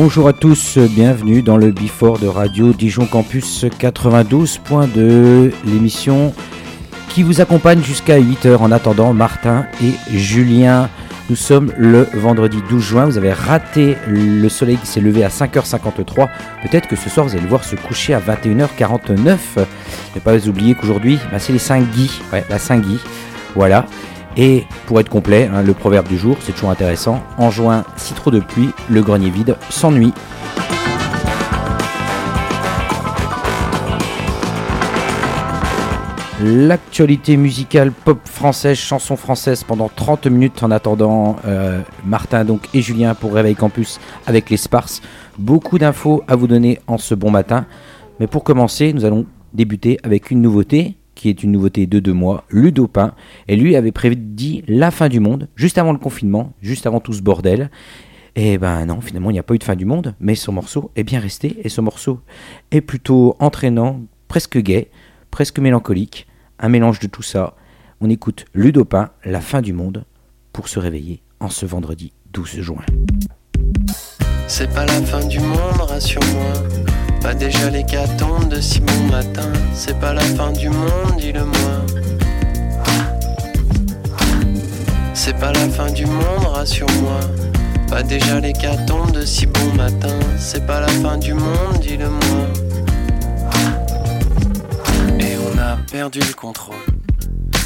Bonjour à tous, bienvenue dans le Before de Radio Dijon Campus 92.2, l'émission qui vous accompagne jusqu'à 8h en attendant Martin et Julien. Nous sommes le vendredi 12 juin, vous avez raté le soleil qui s'est levé à 5h53. Peut-être que ce soir vous allez le voir se coucher à 21h49. Ne pas oublier qu'aujourd'hui bah, c'est les Saint-Guy, la Saint-Guy. Voilà. Et pour être complet, hein, le proverbe du jour, c'est toujours intéressant. En juin, si trop de pluie, le grenier vide s'ennuie. L'actualité musicale pop française, chanson française pendant 30 minutes en attendant euh, Martin donc et Julien pour Réveil Campus avec les Sparses. Beaucoup d'infos à vous donner en ce bon matin. Mais pour commencer, nous allons débuter avec une nouveauté qui est une nouveauté de deux mois, Ludopin. Et lui avait prédit la fin du monde, juste avant le confinement, juste avant tout ce bordel. Et ben non, finalement, il n'y a pas eu de fin du monde, mais son morceau est bien resté. Et ce morceau est plutôt entraînant, presque gai, presque mélancolique. Un mélange de tout ça. On écoute Ludopin, la fin du monde, pour se réveiller en ce vendredi 12 juin. C'est pas la fin du monde, rassure-moi. Pas déjà l'hécatombe de si bon matin. C'est pas la fin du monde, dis-le-moi. C'est pas la fin du monde, rassure-moi. Pas déjà l'hécatombe de si bon matin. C'est pas la fin du monde, dis-le-moi. Et on a perdu le contrôle.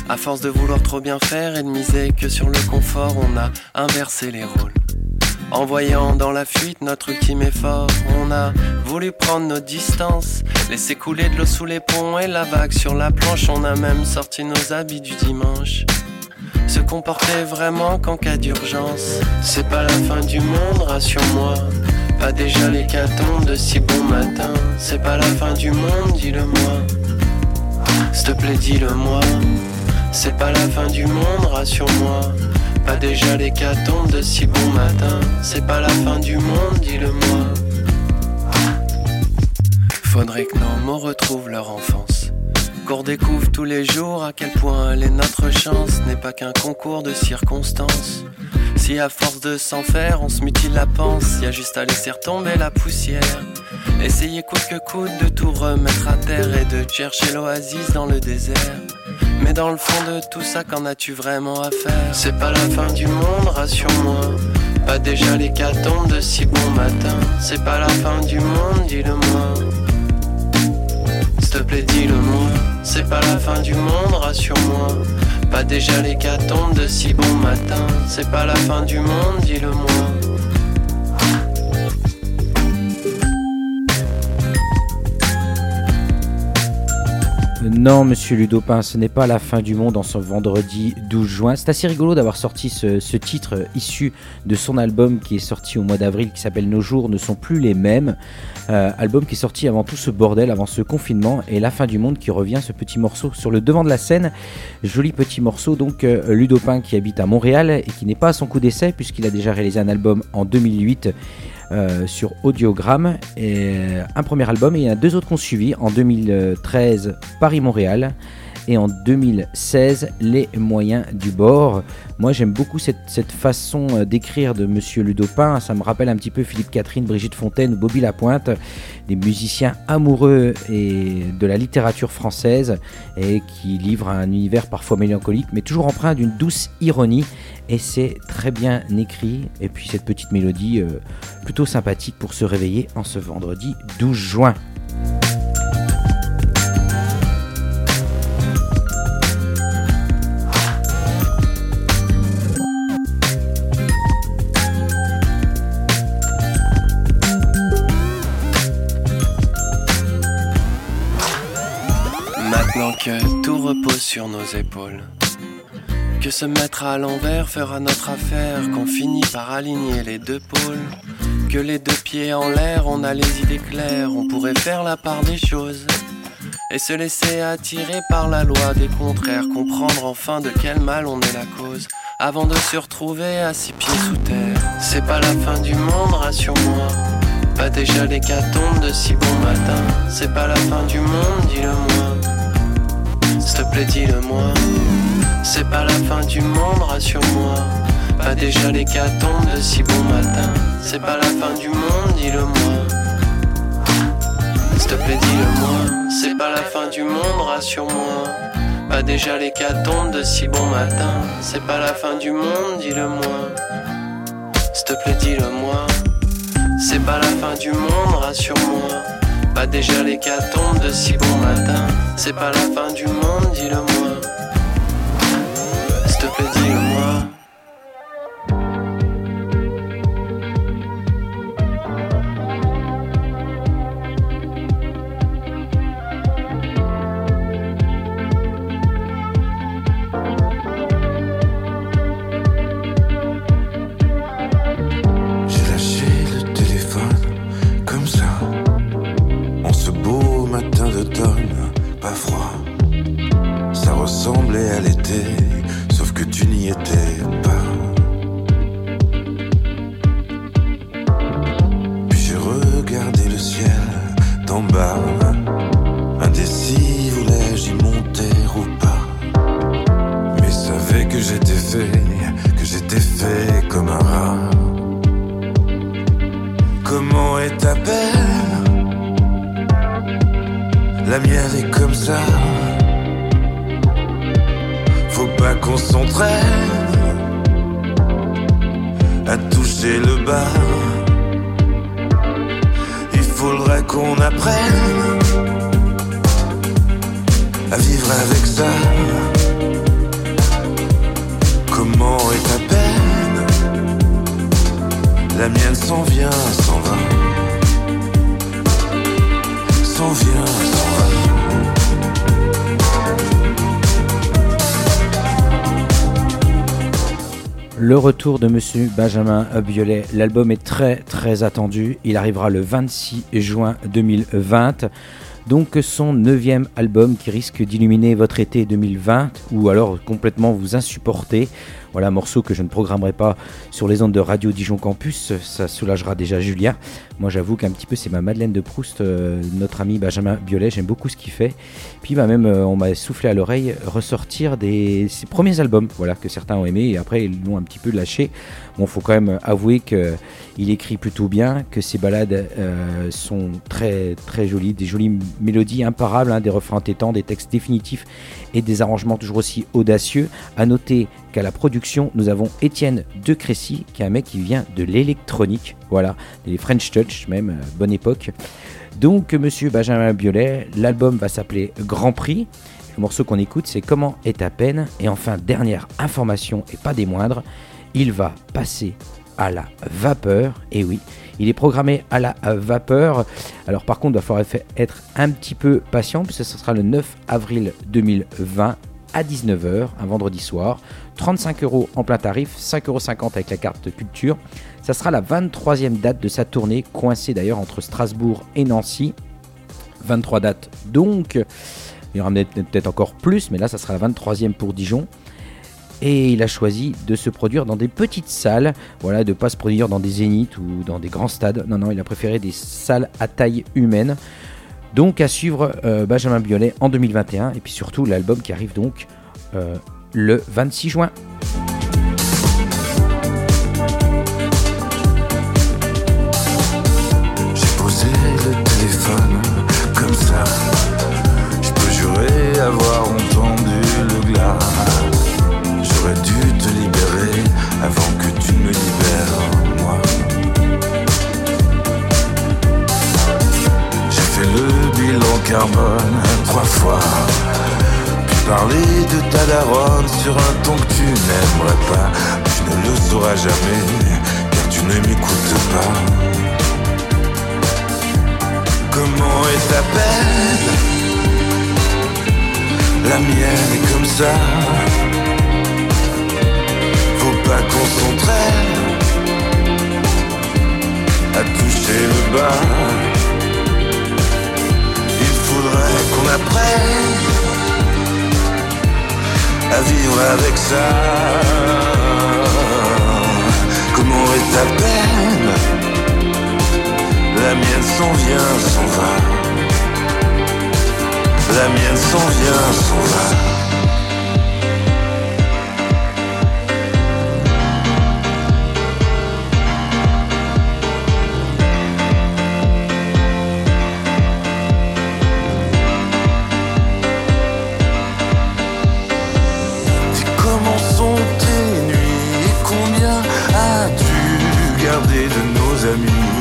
À force de vouloir trop bien faire et de miser que sur le confort, on a inversé les rôles. En voyant dans la fuite notre ultime effort, on a voulu prendre nos distances, laisser couler de l'eau sous les ponts et la vague sur la planche, on a même sorti nos habits du dimanche. Se comporter vraiment qu'en cas d'urgence, c'est pas la fin du monde, rassure-moi. Pas déjà les catons de si bon matin, c'est pas la fin du monde, dis-le-moi. S'il te plaît, dis-le-moi. C'est pas la fin du monde, rassure-moi. Pas déjà l'hécatombe de si bon matin. C'est pas la fin du monde, dis-le-moi. Faudrait que nos mots retrouvent leur enfance. Qu'on découvre tous les jours à quel point elle est notre chance. N'est pas qu'un concours de circonstances. Si à force de s'en faire, on se mutile la panse, y a juste à laisser retomber la poussière. Essayer coûte que coûte de tout remettre à terre et de chercher l'oasis dans le désert. Mais dans le fond de tout ça, qu'en as-tu vraiment à faire? C'est pas la fin du monde, rassure-moi. Pas déjà l'hécatombe de si bon matin. C'est pas la fin du monde, dis-le-moi. S'il te plaît, dis-le-moi. C'est pas la fin du monde, rassure-moi. Pas déjà l'hécatombe de si bon matin. C'est pas la fin du monde, dis-le-moi. Non, monsieur Ludopin, ce n'est pas la fin du monde en ce vendredi 12 juin. C'est assez rigolo d'avoir sorti ce, titre issu de son album qui est sorti au mois d'avril, qui s'appelle Nos jours ne sont plus les mêmes. Euh, album qui est sorti avant tout ce bordel, avant ce confinement et la fin du monde qui revient, ce petit morceau sur le devant de la scène. Joli petit morceau, donc euh, Ludopin qui habite à Montréal et qui n'est pas à son coup d'essai puisqu'il a déjà réalisé un album en 2008 euh, sur Audiogramme, et un premier album, et il y a deux autres qui ont suivi en 2013 Paris-Montréal et en 2016 Les moyens du bord. Moi j'aime beaucoup cette, façon euh, d'écrire de Monsieur Ludopin, ça me rappelle un petit peu Philippe Catherine, Brigitte Fontaine, Bobby Lapointe, des musiciens amoureux et de la littérature française et qui livrent un univers parfois mélancolique mais toujours empreint d'une douce ironie et c'est très bien écrit et puis cette petite mélodie euh, plutôt sympathique pour se réveiller en ce vendredi 12 juin. Que tout repose sur nos épaules. Que se mettre à l'envers fera notre affaire, qu'on finit par aligner les deux pôles. Que les deux pieds en l'air, on a les idées claires, on pourrait faire la part des choses. Et se laisser attirer par la loi des contraires, comprendre enfin de quel mal on est la cause. Avant de se retrouver à six pieds sous terre. C'est pas la fin du monde, rassure-moi. Pas déjà l'hécatombe de si bon matin. C'est pas la fin du monde, dis-le-moi. Plaît, dis-le-moi. C'est pas la fin du monde, rassure-moi. Pas déjà l'hécatombe de si bon matin. c'est pas la fin du monde, dis-le-moi. S'il te plaît, dis-le-moi, c'est pas la fin du monde, rassure-moi. Pas déjà les l'hécatombe de si bon matin, c'est pas la fin du monde, dis-le-moi. S'il te plaît, dis-le-moi, c'est pas la fin du monde, rassure-moi. Pas déjà les de si bon matin, c'est pas la fin du monde, dis-le-moi. Qu'on s'entraîne à toucher le bas. Il faudrait qu'on apprenne à vivre avec ça. Comment est ta peine? La mienne s'en vient, s'en va. S'en vient, s'en va. Retour de Monsieur Benjamin Violet. L'album est très très attendu. Il arrivera le 26 juin 2020. Donc son neuvième album qui risque d'illuminer votre été 2020 ou alors complètement vous insupporter. Voilà, un morceau que je ne programmerai pas sur les ondes de Radio Dijon Campus, ça soulagera déjà Julien. Moi j'avoue qu'un petit peu c'est ma Madeleine de Proust, euh, notre ami Benjamin Biolay, j'aime beaucoup ce qu'il fait. Puis bah, même euh, on m'a soufflé à l'oreille ressortir des, ses premiers albums, voilà, que certains ont aimé et après ils l'ont un petit peu lâché. Bon, faut quand même avouer qu'il écrit plutôt bien, que ses balades euh, sont très très jolies, des jolies mélodies imparables, hein, des refrains tétants, des textes définitifs et des arrangements toujours aussi audacieux. À noter qu'à la production, nous avons Étienne De Crécy, qui est un mec qui vient de l'électronique, voilà, des French Touch même, euh, bonne époque. Donc, monsieur Benjamin Biolay, l'album va s'appeler Grand Prix. Le morceau qu'on écoute, c'est Comment est ta peine Et enfin, dernière information, et pas des moindres, il va passer à la vapeur. Et oui, il est programmé à la vapeur. Alors par contre, il va falloir être un petit peu patient puisque ce sera le 9 avril 2020 à 19h, un vendredi soir. 35 euros en plein tarif, 5,50 euros avec la carte culture. Ça sera la 23e date de sa tournée, coincée d'ailleurs entre Strasbourg et Nancy. 23 dates donc. Il y aura peut-être encore plus, mais là, ça sera la 23e pour Dijon et il a choisi de se produire dans des petites salles, voilà, de ne pas se produire dans des zéniths ou dans des grands stades. Non, non, il a préféré des salles à taille humaine. Donc à suivre euh, Benjamin Biolay en 2021 et puis surtout l'album qui arrive donc euh, le 26 juin. J'ai posé le téléphone comme ça. Je peux jurer avoir entendu le glas J'aurais dû te libérer avant que tu me libères, moi. J'ai fait le bilan carbone parler de ta daronne sur un ton que tu n'aimerais pas. Tu ne le sauras jamais, car tu ne m'écoutes pas. Comment est ta peine La mienne est comme ça pas qu'on à toucher le bas. Il faudrait qu'on apprenne à vivre avec ça. Comment est ta peine La mienne s'en vient, s'en va. La mienne s'en vient, s'en va. Terminus.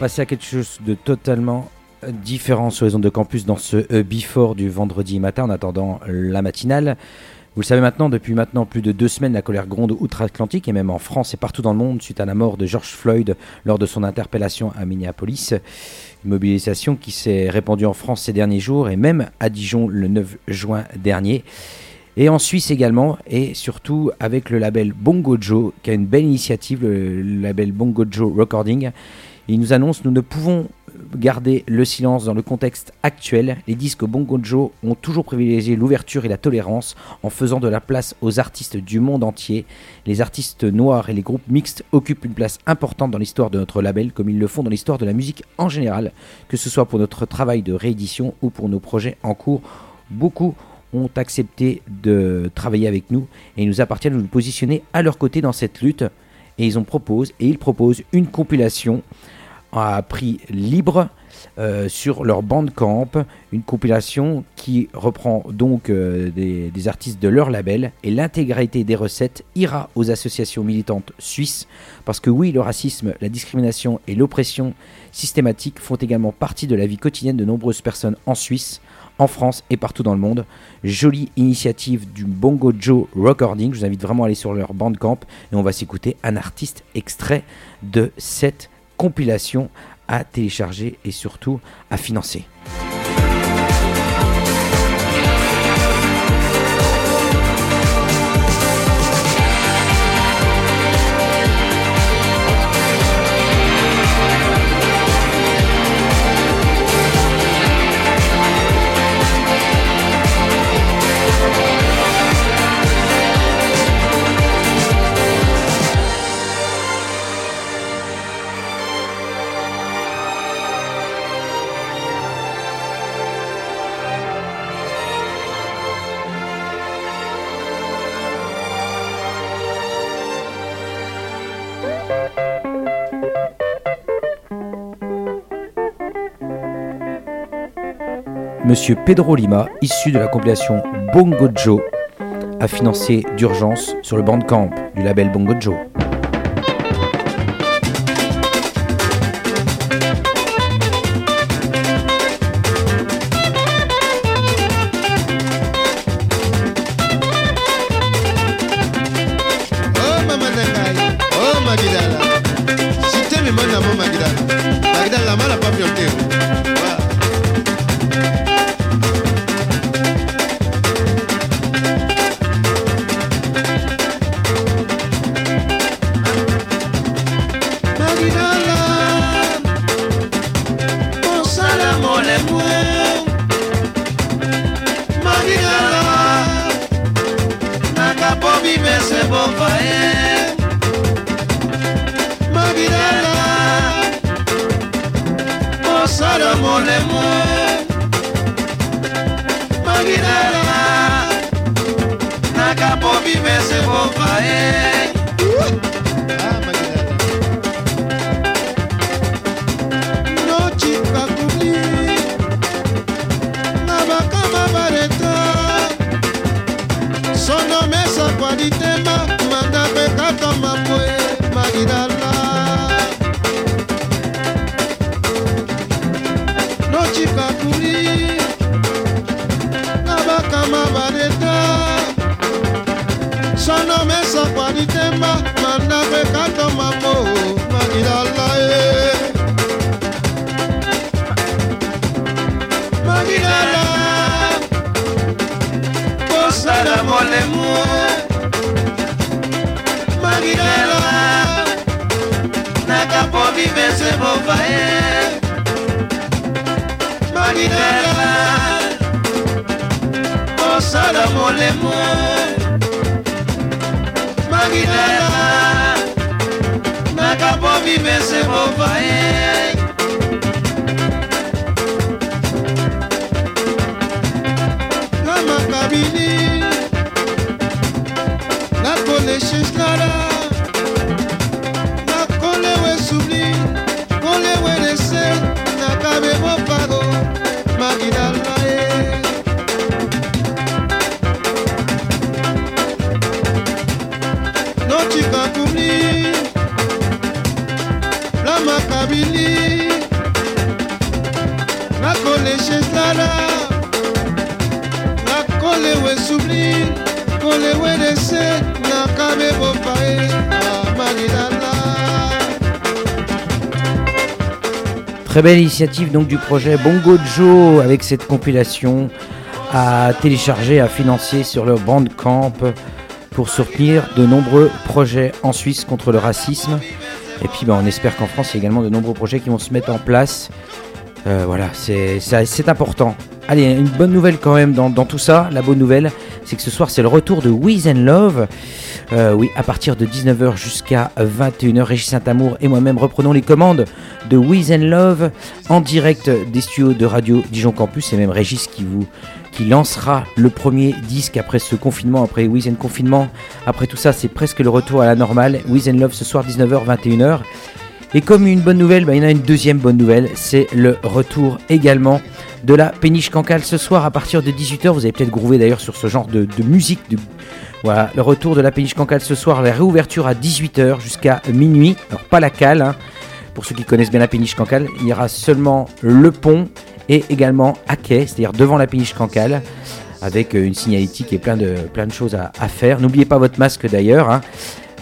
Passer à quelque chose de totalement différent sur les ondes de campus dans ce euh, before du vendredi matin en attendant la matinale. Vous le savez maintenant, depuis maintenant plus de deux semaines, la colère gronde outre-Atlantique et même en France et partout dans le monde suite à la mort de George Floyd lors de son interpellation à Minneapolis. Une mobilisation qui s'est répandue en France ces derniers jours et même à Dijon le 9 juin dernier. Et en Suisse également, et surtout avec le label Bongo Joe, qui a une belle initiative, le label Bongo Joe Recording. Il nous annonce Nous ne pouvons garder le silence dans le contexte actuel. Les disques Bongo Joe ont toujours privilégié l'ouverture et la tolérance en faisant de la place aux artistes du monde entier. Les artistes noirs et les groupes mixtes occupent une place importante dans l'histoire de notre label, comme ils le font dans l'histoire de la musique en général, que ce soit pour notre travail de réédition ou pour nos projets en cours. Beaucoup ont accepté de travailler avec nous et il nous appartient de nous positionner à leur côté dans cette lutte. Et ils ont proposé et ils proposent une compilation à prix libre euh, sur leur Bandcamp, une compilation qui reprend donc euh, des, artistes de leur label et l'intégralité des recettes ira aux associations militantes suisses parce que oui, le racisme, la discrimination et l'oppression systématique font également partie de la vie quotidienne de nombreuses personnes en Suisse, en France et partout dans le monde. Jolie initiative du Bongo Joe Recording. Je vous invite vraiment à aller sur leur Bandcamp et on va s'écouter un artiste extrait de cette compilation à télécharger et surtout à financer. Monsieur Pedro Lima, issu de la compilation Bongo Joe, a financé d'urgence sur le bandcamp du label Bongo Joe. kokoka ye eh. manifeste mon païen manidela osala molemo manidela nakapo mimese mon païen Très belle initiative donc du projet Bongo Joe avec cette compilation à télécharger, à financer sur leur Bandcamp pour soutenir de nombreux projets en Suisse contre le racisme. Et puis ben, on espère qu'en France, il y a également de nombreux projets qui vont se mettre en place. Euh, voilà, c'est important. Allez, une bonne nouvelle quand même dans, tout ça. La bonne nouvelle, c'est que ce soir, c'est le retour de Wiz and Love. Euh, oui, à partir de 19h jusqu'à 21h, Régis Saint-Amour et moi-même reprenons les commandes de Wiz and Love en direct des studios de Radio Dijon Campus. C'est même Régis qui vous qui lancera le premier disque après ce confinement, après Wiz and Confinement. Après tout ça, c'est presque le retour à la normale. Wiz and Love ce soir 19h, 21h. Et comme une bonne nouvelle, bah, il y en a une deuxième bonne nouvelle, c'est le retour également de la péniche cancale ce soir à partir de 18h. Vous avez peut-être grouvé d'ailleurs sur ce genre de, musique. Voilà, le retour de la péniche cancale ce soir, la réouverture à 18h jusqu'à minuit. Alors pas la cale, hein. pour ceux qui connaissent bien la péniche cancale, il y aura seulement le pont et également à quai, c'est-à-dire devant la péniche cancale avec euh, une signalétique et plein de, plein de choses à, à faire. N'oubliez pas votre masque d'ailleurs. hein.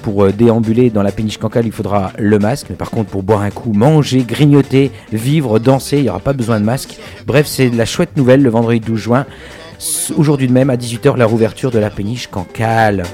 Pour euh, déambuler dans la péniche cancale, il faudra le masque. Mais par contre, pour boire un coup, manger, grignoter, vivre, danser, il n'y aura pas besoin de masque. Bref, c'est la chouette nouvelle le vendredi 12 juin. Aujourd'hui de même, à 18h, la rouverture de la péniche cancale.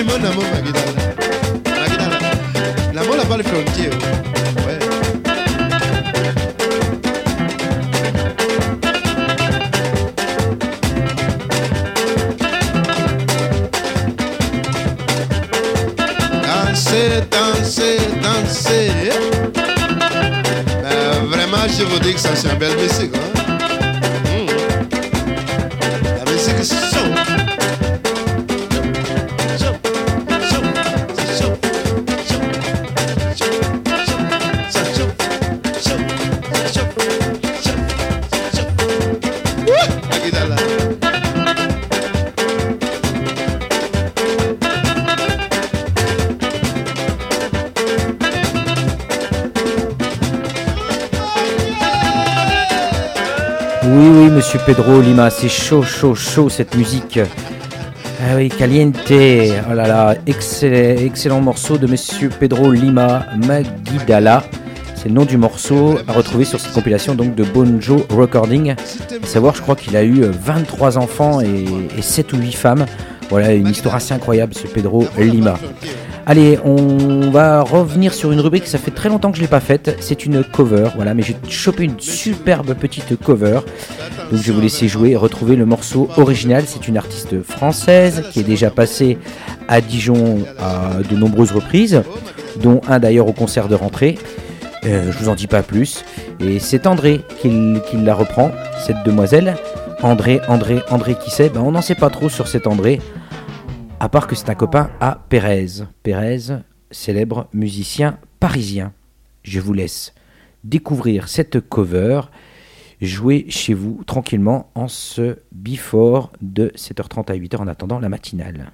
T'aime, mon amour, Magidala. Magidala. L'amour n'a pas les frontières. Ouais. Danser, danser, danser. Ben, vraiment, je vous dis que ça, c'est une belle musique. Hein? Monsieur Pedro Lima, c'est chaud, chaud, chaud cette musique. Ah oui, caliente. Oh là là, excellent, excellent morceau de monsieur Pedro Lima Magidala. C'est le nom du morceau à retrouver sur cette compilation donc de Bonjo Recording. À savoir, je crois qu'il a eu euh, 23 enfants et, et 7 ou 8 femmes. Voilà, une histoire assez incroyable, ce Pedro Lima. Allez, on va revenir sur une rubrique, ça fait très longtemps que je ne l'ai pas faite. C'est une cover, voilà, mais j'ai chopé une superbe petite cover. Donc je vais vous laisser jouer et retrouver le morceau original. C'est une artiste française qui est déjà passée à Dijon à de nombreuses reprises, dont un d'ailleurs au concert de rentrée. Euh, je vous en dis pas plus. Et c'est André qui, la reprend, cette demoiselle. André, André, André qui sait? Ben, On n'en sait pas trop sur cet André, à part que c'est un copain à Pérez. Pérez, célèbre musicien parisien. Je vous laisse découvrir cette cover, jouer chez vous tranquillement en ce before de 7h30 à 8h en attendant la matinale.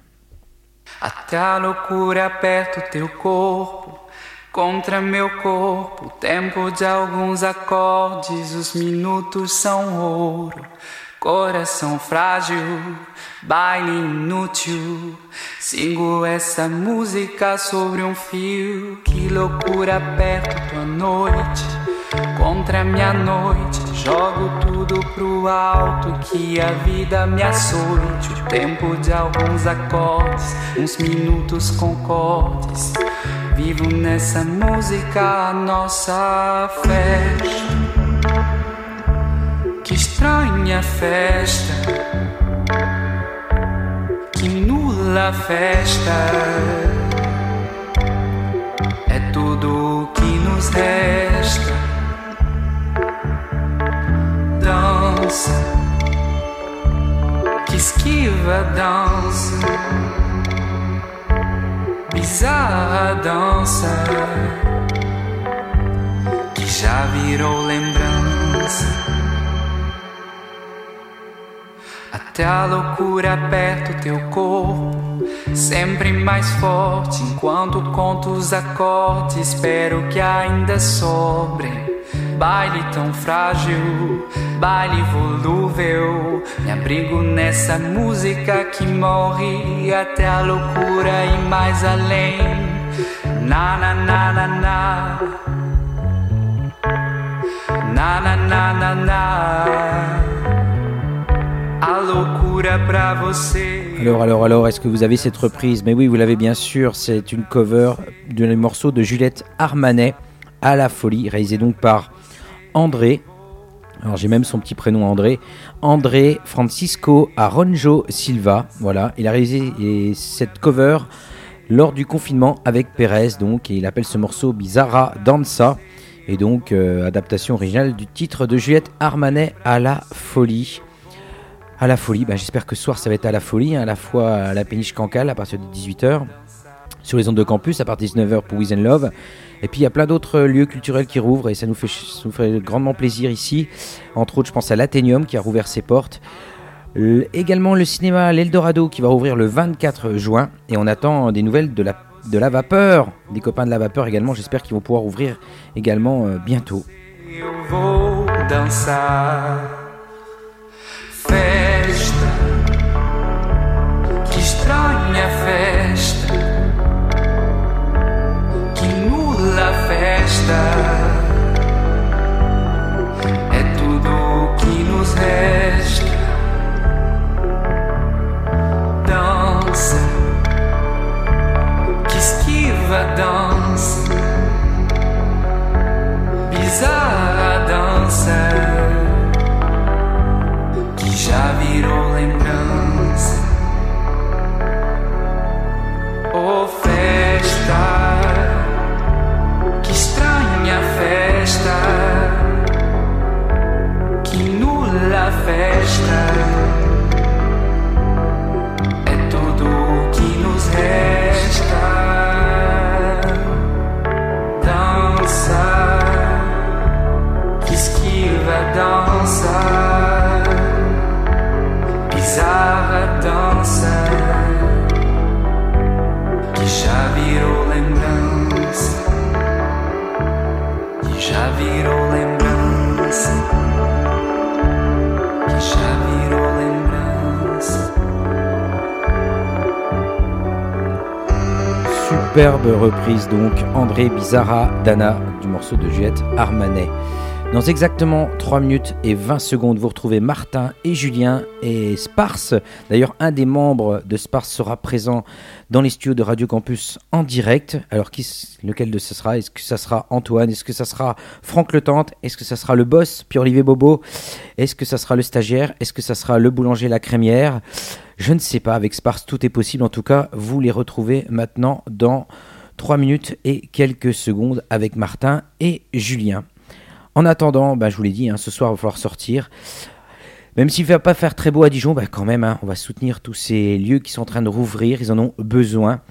Contra meu corpo, o tempo de alguns acordes, os minutos são ouro. Coração frágil, baile inútil. Sigo essa música sobre um fio. Que loucura perto tua noite. Contra minha noite, jogo tudo pro alto. Que a vida me açoite. O tempo de alguns acordes, uns minutos concordes. Vivo nessa música, nossa festa. Estranha festa. Que nula festa. É tudo que nos resta. Dança. Que esquiva dança bizarra dança Até a loucura aperta o teu corpo, sempre mais forte. Enquanto conto os acordes, espero que ainda sobrem. Baile tão frágil, baile volúvel. Me abrigo nessa música que morre até a loucura e mais além. Na na na na na. Na na na na na. Alors, alors, alors, est-ce que vous avez cette reprise? Mais oui, vous l'avez bien sûr. C'est une cover d'un morceau de Juliette Armanet à la folie, réalisé donc par André. Alors j'ai même son petit prénom André. André Francisco Aronjo Silva. Voilà, il a réalisé cette cover lors du confinement avec Pérez. Donc, il appelle ce morceau Bizarra Danza. Et donc, euh, adaptation originale du titre de Juliette Armanet à la folie. À la folie, bah, j'espère que ce soir ça va être à la folie, hein, à la fois à la péniche Cancale à partir de 18h, sur les ondes de campus à partir de 19h pour Wiz Love, et puis il y a plein d'autres lieux culturels qui rouvrent et ça nous fait, fait grandement plaisir ici. Entre autres, je pense à l'Athénium qui a rouvert ses portes. également le cinéma L'Eldorado qui va rouvrir le 24 juin. Et on attend des nouvelles de la, de la vapeur, des copains de la vapeur également. J'espère qu'ils vont pouvoir ouvrir également euh, bientôt. é Superbe reprise donc, André Bizarra Dana du morceau de Juliette Armanet. Dans exactement 3 minutes et 20 secondes, vous retrouvez Martin et Julien et Sparse. D'ailleurs, un des membres de Sparse sera présent dans les studios de Radio Campus en direct. Alors, qui, lequel de ce sera? Est-ce que ça sera Antoine? Est-ce que ça sera Franck Le Tante Est-ce que ça sera le boss, Pierre-Olivier Bobo? Est-ce que ça sera le stagiaire? Est-ce que ça sera le boulanger La Crémière? Je ne sais pas. Avec Sparse, tout est possible. En tout cas, vous les retrouvez maintenant dans 3 minutes et quelques secondes avec Martin et Julien. En attendant, bah, je vous l'ai dit, hein, ce soir, il va falloir sortir. Même s'il ne va pas faire très beau à Dijon, bah, quand même, hein, on va soutenir tous ces lieux qui sont en train de rouvrir. Ils en ont besoin.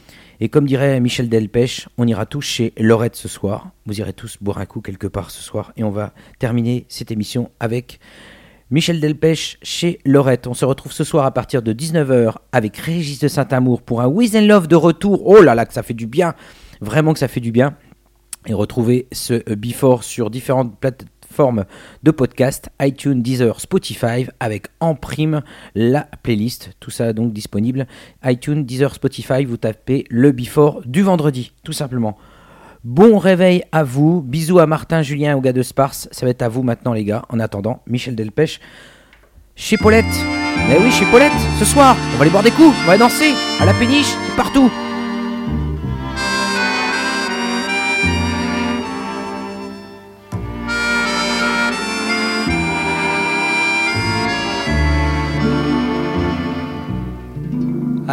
Et comme dirait Michel Delpech, on ira tous chez Lorette ce soir. Vous irez tous boire un coup quelque part ce soir. Et on va terminer cette émission avec Michel Delpech chez Lorette. On se retrouve ce soir à partir de 19h avec Régis de Saint-Amour pour un Wiz and Love de retour. Oh là là, que ça fait du bien. Vraiment que ça fait du bien et retrouver ce euh, Before sur différentes plateformes de podcast, iTunes, Deezer, Spotify, avec en prime la playlist. Tout ça donc disponible. iTunes, Deezer, Spotify, vous tapez le Before du vendredi, tout simplement. Bon réveil à vous. Bisous à Martin, Julien au gars de Sparse. Ça va être à vous maintenant, les gars. En attendant, Michel Delpech chez Paulette. Mais oui, chez Paulette, ce soir, on va aller boire des coups, on va danser à la péniche, partout.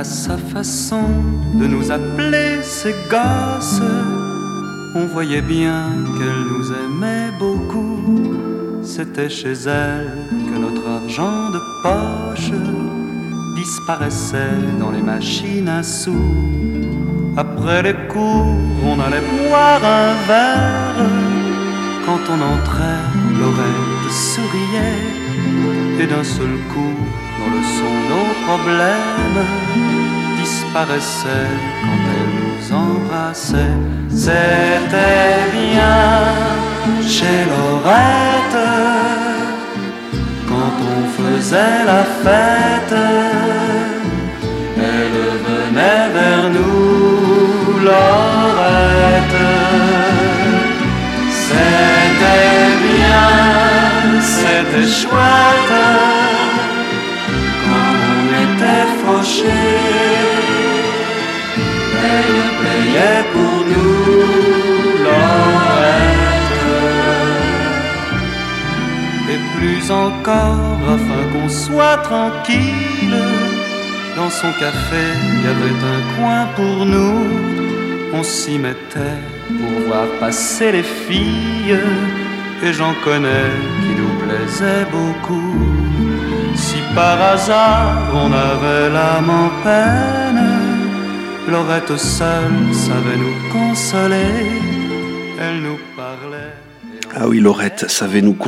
Sa façon de nous appeler ses gosses. On voyait bien qu'elle nous aimait beaucoup. C'était chez elle que notre argent de poche disparaissait dans les machines à sous. Après les cours, on allait boire un verre. Quand on entrait, Lorette souriait et d'un seul coup, dans le son, nos problèmes disparaissaient quand elle nous embrassait. C'était bien chez Lorette quand on faisait la fête. Elle payait pour nous. Et plus encore, afin qu'on soit tranquille, dans son café, il y avait un coin pour nous. On s'y mettait pour voir passer les filles, et j'en connais qui nous plaisaient beaucoup. Par hasard on avait l'âme en peine, Lorette seule savait nous consoler, elle nous parlait. Ah oui, Laurette savait nous consoler.